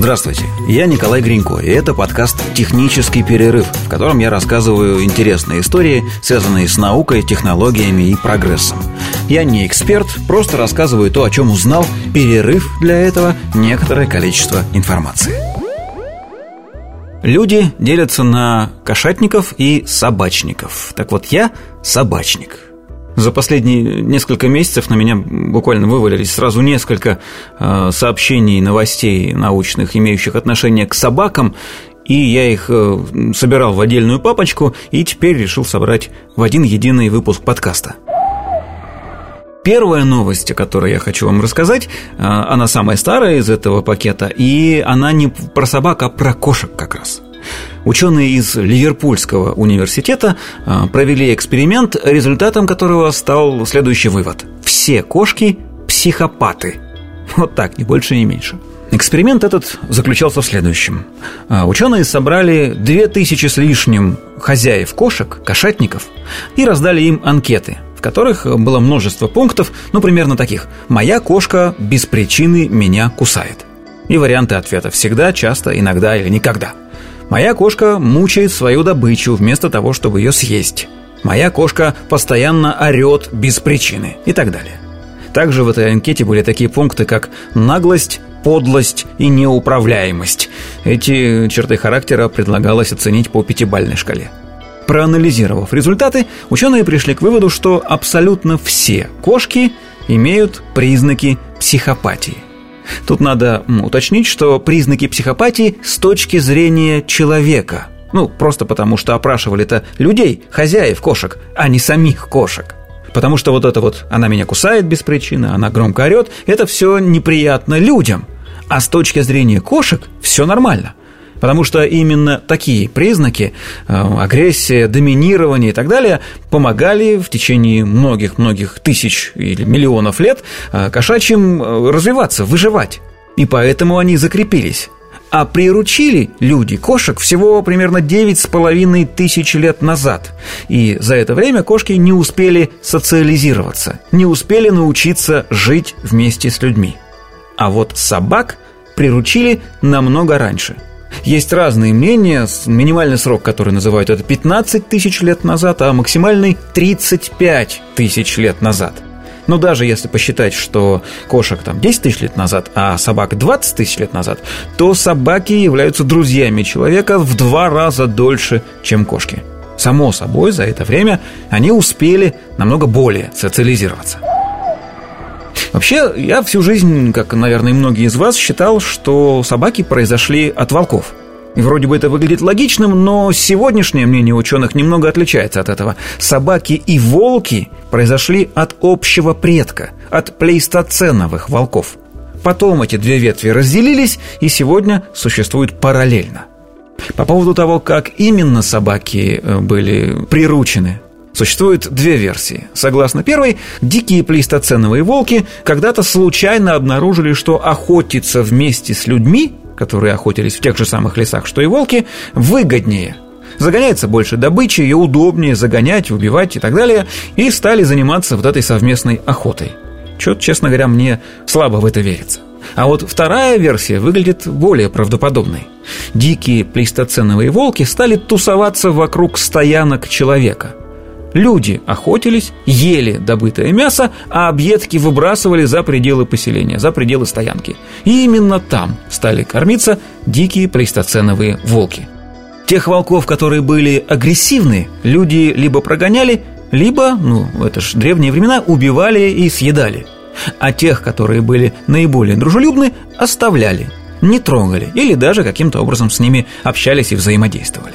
Здравствуйте, я Николай Гринько, и это подкаст «Технический перерыв», в котором я рассказываю интересные истории, связанные с наукой, технологиями и прогрессом. Я не эксперт, просто рассказываю то, о чем узнал, перерыв для этого некоторое количество информации. Люди делятся на кошатников и собачников. Так вот, я собачник – за последние несколько месяцев на меня буквально вывалились сразу несколько э, сообщений, новостей научных, имеющих отношение к собакам, и я их э, собирал в отдельную папочку и теперь решил собрать в один единый выпуск подкаста. Первая новость, о которой я хочу вам рассказать, э, она самая старая из этого пакета, и она не про собак, а про кошек как раз – Ученые из Ливерпульского университета а, провели эксперимент, результатом которого стал следующий вывод. Все кошки – психопаты. Вот так, ни больше, ни меньше. Эксперимент этот заключался в следующем. А, ученые собрали 2000 с лишним хозяев кошек, кошатников, и раздали им анкеты, в которых было множество пунктов, ну, примерно таких. «Моя кошка без причины меня кусает». И варианты ответа «всегда», «часто», «иногда» или «никогда». Моя кошка мучает свою добычу вместо того, чтобы ее съесть. Моя кошка постоянно орет без причины и так далее. Также в этой анкете были такие пункты, как наглость, подлость и неуправляемость. Эти черты характера предлагалось оценить по пятибалльной шкале. Проанализировав результаты, ученые пришли к выводу, что абсолютно все кошки имеют признаки психопатии. Тут надо уточнить, что признаки психопатии с точки зрения человека. Ну, просто потому что опрашивали-то людей, хозяев кошек, а не самих кошек. Потому что вот это вот «она меня кусает без причины», «она громко орет» – это все неприятно людям. А с точки зрения кошек все нормально. Потому что именно такие признаки, э, агрессия, доминирование и так далее, помогали в течение многих-многих тысяч или миллионов лет э, кошачьим э, развиваться, выживать. И поэтому они закрепились. А приручили люди кошек всего примерно девять с половиной тысяч лет назад. И за это время кошки не успели социализироваться, не успели научиться жить вместе с людьми. А вот собак приручили намного раньше – есть разные мнения. Минимальный срок, который называют, это 15 тысяч лет назад, а максимальный 35 тысяч лет назад. Но даже если посчитать, что кошек там 10 тысяч лет назад, а собак 20 тысяч лет назад, то собаки являются друзьями человека в два раза дольше, чем кошки. Само собой, за это время они успели намного более социализироваться. Вообще, я всю жизнь, как, наверное, и многие из вас, считал, что собаки произошли от волков. И вроде бы это выглядит логичным, но сегодняшнее мнение ученых немного отличается от этого. Собаки и волки произошли от общего предка, от плейстоценовых волков. Потом эти две ветви разделились и сегодня существуют параллельно. По поводу того, как именно собаки э, были приручены Существует две версии. Согласно первой, дикие плейстоценовые волки когда-то случайно обнаружили, что охотиться вместе с людьми, которые охотились в тех же самых лесах, что и волки, выгоднее. Загоняется больше добычи, ее удобнее загонять, убивать и так далее, и стали заниматься вот этой совместной охотой. Чё-то, честно говоря, мне слабо в это верится. А вот вторая версия выглядит более правдоподобной. Дикие плейстоценовые волки стали тусоваться вокруг стоянок человека – Люди охотились, ели добытое мясо, а объедки выбрасывали за пределы поселения, за пределы стоянки. И именно там стали кормиться дикие плейстоценовые волки. Тех волков, которые были агрессивны, люди либо прогоняли, либо, ну, это ж древние времена, убивали и съедали. А тех, которые были наиболее дружелюбны, оставляли, не трогали или даже каким-то образом с ними общались и взаимодействовали.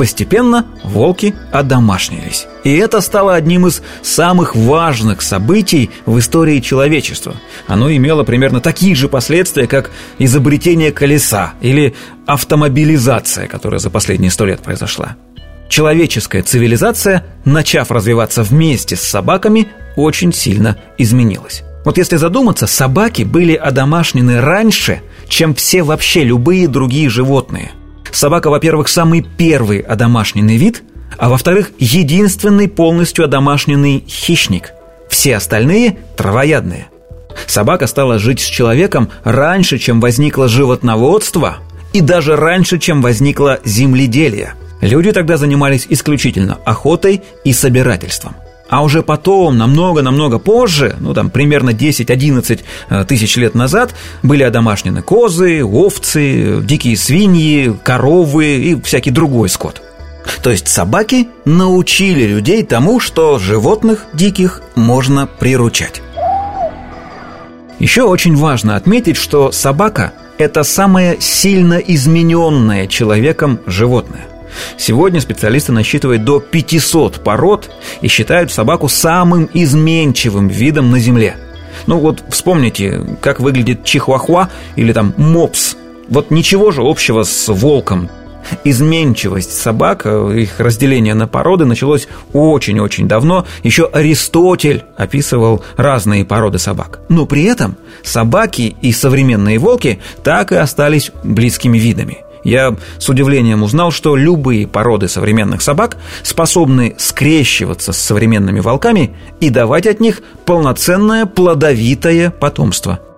Постепенно волки одомашнились. И это стало одним из самых важных событий в истории человечества. Оно имело примерно такие же последствия, как изобретение колеса или автомобилизация, которая за последние сто лет произошла. Человеческая цивилизация, начав развиваться вместе с собаками, очень сильно изменилась. Вот если задуматься, собаки были одомашнены раньше, чем все вообще любые другие животные – Собака, во-первых, самый первый одомашненный вид, а во-вторых, единственный полностью одомашненный хищник. Все остальные – травоядные. Собака стала жить с человеком раньше, чем возникло животноводство, и даже раньше, чем возникло земледелие. Люди тогда занимались исключительно охотой и собирательством. А уже потом, намного-намного позже, ну там примерно 10-11 э, тысяч лет назад, были одомашнены козы, овцы, дикие свиньи, коровы и всякий другой скот. То есть собаки научили людей тому, что животных диких можно приручать. Еще очень важно отметить, что собака – это самое сильно измененное человеком животное. Сегодня специалисты насчитывают до 500 пород и считают собаку самым изменчивым видом на Земле. Ну вот вспомните, как выглядит чихуахуа или там мопс. Вот ничего же общего с волком, изменчивость собак, э, их разделение на породы началось очень-очень давно. Еще Аристотель описывал разные породы собак. Но при этом собаки и современные волки так и остались близкими видами. Я с удивлением узнал, что любые породы современных собак способны скрещиваться с современными волками и давать от них полноценное плодовитое потомство –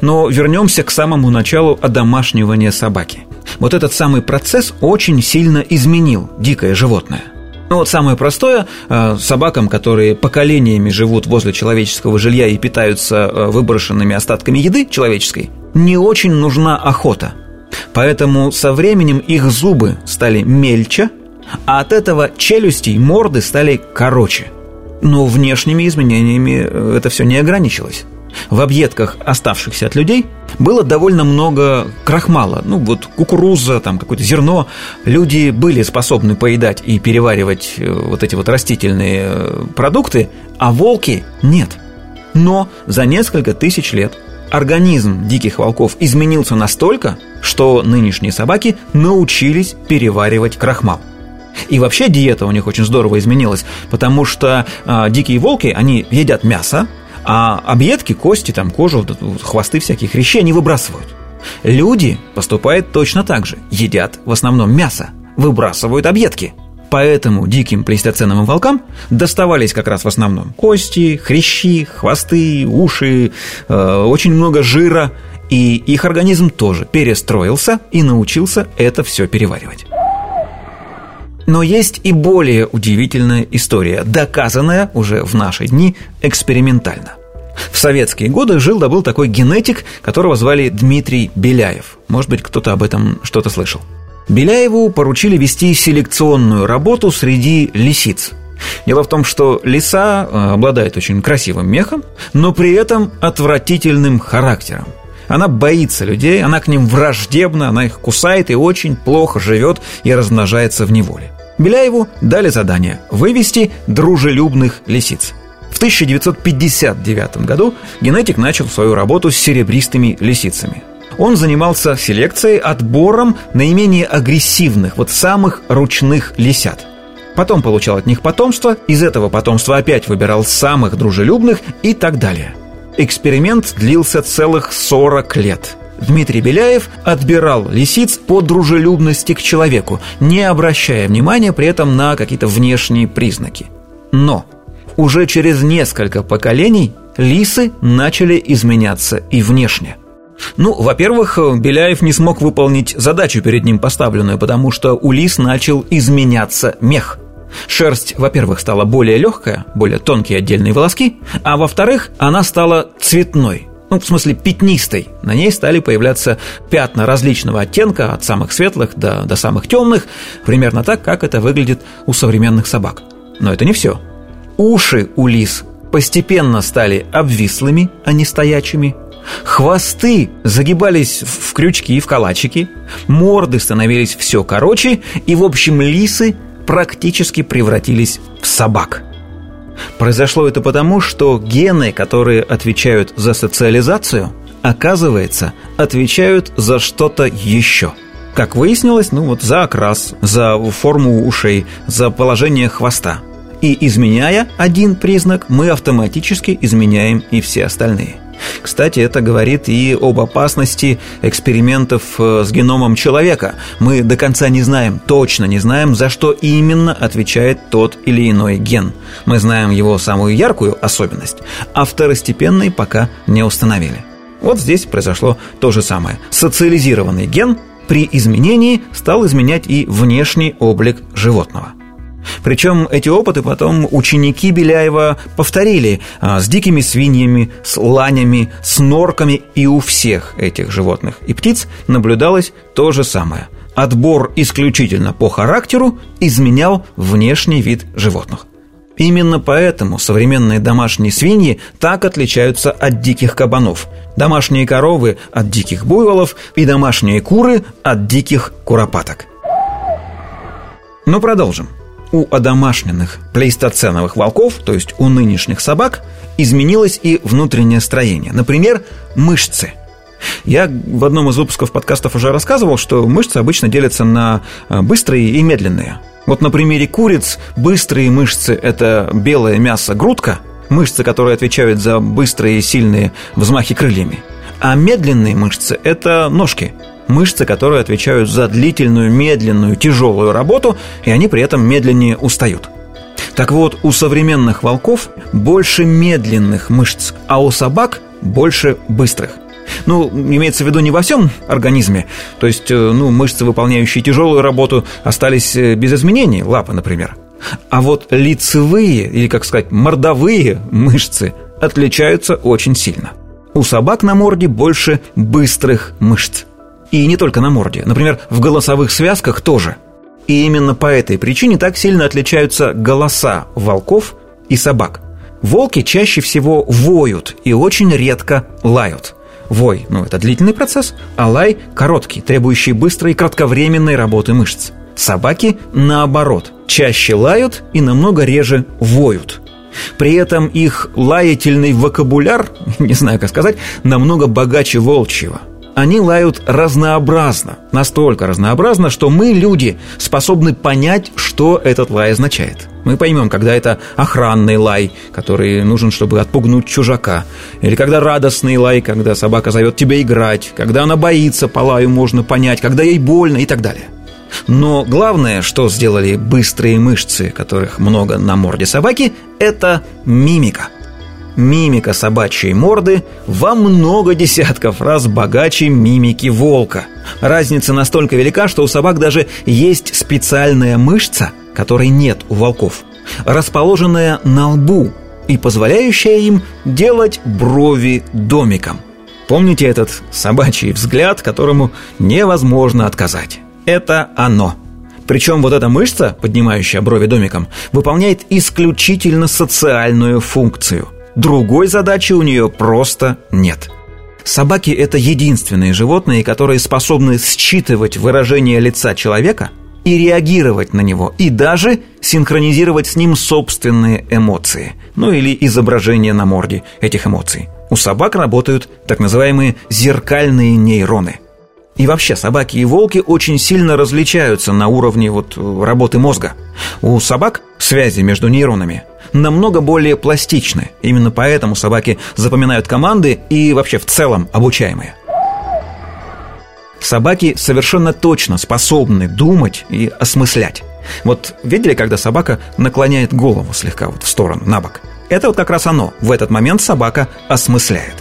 но вернемся к самому началу одомашнивания собаки. Вот этот самый процесс очень сильно изменил дикое животное. Ну вот самое простое, э, собакам, которые поколениями живут возле человеческого жилья и питаются э, выброшенными остатками еды человеческой, не очень нужна охота. Поэтому со временем их зубы стали мельче, а от этого челюсти и морды стали короче. Но внешними изменениями э, это все не ограничилось. В объедках, оставшихся от людей, было довольно много крахмала. Ну, вот кукуруза, там какое-то зерно. Люди были способны поедать и переваривать э, вот эти вот растительные э, продукты, а волки нет. Но за несколько тысяч лет организм диких волков изменился настолько, что нынешние собаки научились переваривать крахмал. И вообще диета у них очень здорово изменилась, потому что э, дикие волки, они едят мясо, а объедки, кости, там, кожу, хвосты всяких вещей они выбрасывают. Люди поступают точно так же. Едят в основном мясо, выбрасывают объедки. Поэтому диким плейстоценовым волкам доставались как раз в основном кости, хрящи, хвосты, уши, э, очень много жира. И их организм тоже перестроился и научился это все переваривать. Но есть и более удивительная история, доказанная уже в наши дни экспериментально. В советские годы жил да был такой генетик, которого звали Дмитрий Беляев. Может быть, кто-то об этом что-то слышал. Беляеву поручили вести селекционную работу среди лисиц. Дело в том, что лиса э, обладает очень красивым мехом, но при этом отвратительным характером. Она боится людей, она к ним враждебна, она их кусает и очень плохо живет и размножается в неволе. Беляеву дали задание – вывести дружелюбных лисиц. В 1959 году генетик начал свою работу с серебристыми лисицами. Он занимался селекцией, отбором наименее агрессивных, вот самых ручных лисят. Потом получал от них потомство, из этого потомства опять выбирал самых дружелюбных и так далее. Эксперимент длился целых 40 лет – Дмитрий Беляев отбирал лисиц по дружелюбности к человеку, не обращая внимания при этом на какие-то внешние признаки. Но уже через несколько поколений лисы начали изменяться и внешне. Ну, во-первых, Беляев не смог выполнить задачу перед ним поставленную, потому что у лис начал изменяться мех. Шерсть, во-первых, стала более легкая, более тонкие отдельные волоски, а во-вторых, она стала цветной, ну, в смысле пятнистой. На ней стали появляться пятна различного оттенка, от самых светлых до, до самых темных, примерно так, как это выглядит у современных собак. Но это не все. Уши у лис постепенно стали обвислыми, а не стоячими. Хвосты загибались в крючки и в калачики, морды становились все короче, и, в общем, лисы практически превратились в собак – Произошло это потому, что гены, которые отвечают за социализацию, оказывается, отвечают за что-то еще. Как выяснилось, ну вот за окрас, за форму ушей, за положение хвоста. И изменяя один признак, мы автоматически изменяем и все остальные. Кстати, это говорит и об опасности экспериментов э, с геномом человека. Мы до конца не знаем, точно не знаем, за что именно отвечает тот или иной ген. Мы знаем его самую яркую особенность, а второстепенные пока не установили. Вот здесь произошло то же самое. Социализированный ген при изменении стал изменять и внешний облик животного. Причем эти опыты потом ученики Беляева повторили а, с дикими свиньями, с ланями, с норками, и у всех этих животных и птиц наблюдалось то же самое. Отбор исключительно по характеру изменял внешний вид животных. Именно поэтому современные домашние свиньи так отличаются от диких кабанов, домашние коровы от диких буйволов и домашние куры от диких куропаток. Но продолжим у одомашненных плейстоценовых волков, то есть у нынешних собак, изменилось и внутреннее строение. Например, мышцы. Я в одном из выпусков подкастов уже рассказывал, что мышцы обычно делятся на э, быстрые и медленные. Вот на примере куриц быстрые мышцы – это белое мясо грудка, мышцы, которые отвечают за быстрые и сильные взмахи крыльями. А медленные мышцы – это ножки – мышцы, которые отвечают за длительную, медленную, тяжелую работу, и они при этом медленнее устают. Так вот, у современных волков больше медленных мышц, а у собак больше быстрых. Ну, имеется в виду не во всем организме, то есть, э, ну, мышцы, выполняющие тяжелую работу, остались э, без изменений, лапы, например. А вот лицевые, или, как сказать, мордовые мышцы отличаются очень сильно. У собак на морде больше быстрых мышц. И не только на морде. Например, в голосовых связках тоже. И именно по этой причине так сильно отличаются голоса волков и собак. Волки чаще всего воют и очень редко лают. Вой, ну это длительный процесс, а лай короткий, требующий быстрой и кратковременной работы мышц. Собаки, наоборот, чаще лают и намного реже воют. При этом их лаятельный вокабуляр, не знаю как сказать, намного богаче волчьего – они лают разнообразно, настолько разнообразно, что мы, люди, способны понять, что этот лай означает. Мы поймем, когда это охранный лай, который нужен, чтобы отпугнуть чужака, или когда радостный лай, когда собака зовет тебя играть, когда она боится, по лаю можно понять, когда ей больно и так далее. Но главное, что сделали быстрые мышцы, которых много на морде собаки, это мимика – Мимика собачьей морды во много десятков раз богаче мимики волка. Разница настолько велика, что у собак даже есть специальная мышца, которой нет у волков, расположенная на лбу и позволяющая им делать брови домиком. Помните этот собачий взгляд, которому невозможно отказать? Это оно. Причем вот эта мышца, поднимающая брови домиком, выполняет исключительно социальную функцию – Другой задачи у нее просто нет. Собаки – это единственные животные, которые способны считывать выражение лица человека и реагировать на него, и даже синхронизировать с ним собственные эмоции, ну или изображение на морде этих эмоций. У собак работают так называемые зеркальные нейроны – и вообще, собаки и волки очень сильно различаются на уровне вот работы мозга. У собак связи между нейронами намного более пластичны. Именно поэтому собаки запоминают команды и вообще в целом обучаемые. Собаки совершенно точно способны думать и осмыслять. Вот видели, когда собака наклоняет голову слегка вот в сторону, на бок? Это вот как раз оно. В этот момент собака осмысляет.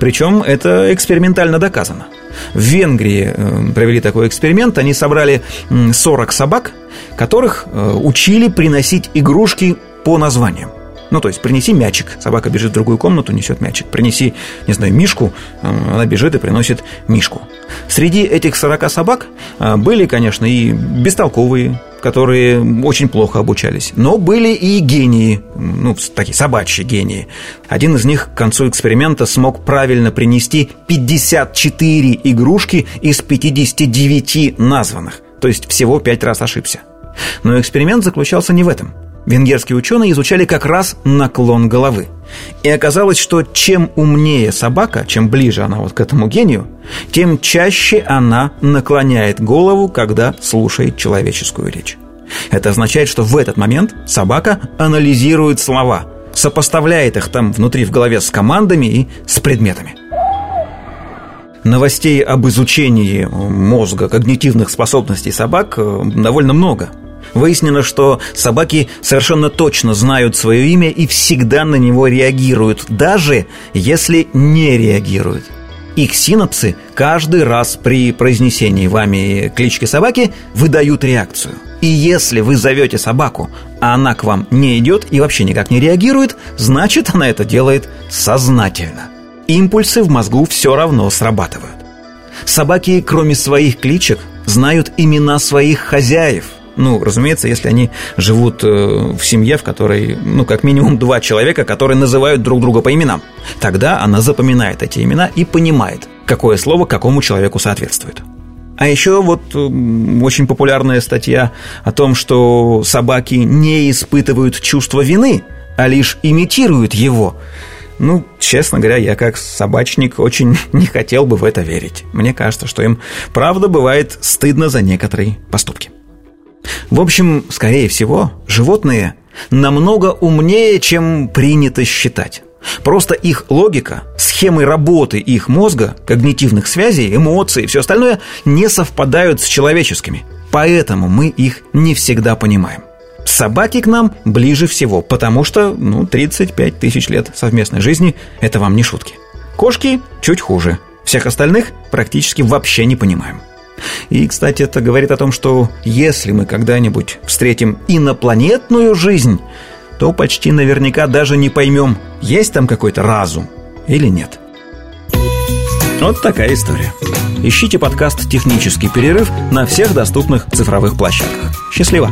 Причем это экспериментально доказано – в Венгрии э, провели такой эксперимент. Они собрали 40 собак, которых э, учили приносить игрушки по названиям. Ну, то есть, принеси мячик, собака бежит в другую комнату, несет мячик. Принеси, не знаю, мишку, э, она бежит и приносит мишку. Среди этих 40 собак были, конечно, и бестолковые, которые очень плохо обучались. Но были и гении, ну, такие собачьи гении. Один из них к концу эксперимента смог правильно принести 54 игрушки из 59 названных. То есть всего 5 раз ошибся. Но эксперимент заключался не в этом. Венгерские ученые изучали как раз наклон головы. И оказалось, что чем умнее собака, чем ближе она вот к этому гению, тем чаще она наклоняет голову, когда слушает человеческую речь. Это означает, что в этот момент собака анализирует слова, сопоставляет их там внутри в голове с командами и с предметами. Новостей об изучении мозга, когнитивных способностей собак э, довольно много. Выяснено, что собаки совершенно точно знают свое имя и всегда на него реагируют, даже если не реагируют. Их синапсы каждый раз при произнесении вами клички собаки выдают реакцию. И если вы зовете собаку, а она к вам не идет и вообще никак не реагирует, значит она это делает сознательно – импульсы в мозгу все равно срабатывают. Собаки, кроме своих кличек, знают имена своих хозяев. Ну, разумеется, если они живут э, в семье, в которой, ну, как минимум два человека, которые называют друг друга по именам. Тогда она запоминает эти имена и понимает, какое слово какому человеку соответствует. А еще вот э, очень популярная статья о том, что собаки не испытывают чувство вины, а лишь имитируют его. Ну, честно говоря, я как собачник очень не хотел бы в это верить. Мне кажется, что им правда бывает стыдно за некоторые поступки. В общем, скорее всего, животные намного умнее, чем принято считать. Просто их логика, схемы работы их мозга, когнитивных связей, эмоций и все остальное не совпадают с человеческими. Поэтому мы их не всегда понимаем. Собаки к нам ближе всего, потому что, ну, 35 тысяч лет совместной жизни – это вам не шутки. Кошки чуть хуже. Всех остальных практически вообще не понимаем. И, кстати, это говорит о том, что если мы когда-нибудь встретим инопланетную жизнь, то почти наверняка даже не поймем, есть там какой-то разум или нет. Вот такая история. Ищите подкаст «Технический перерыв» на всех доступных цифровых площадках. Счастливо!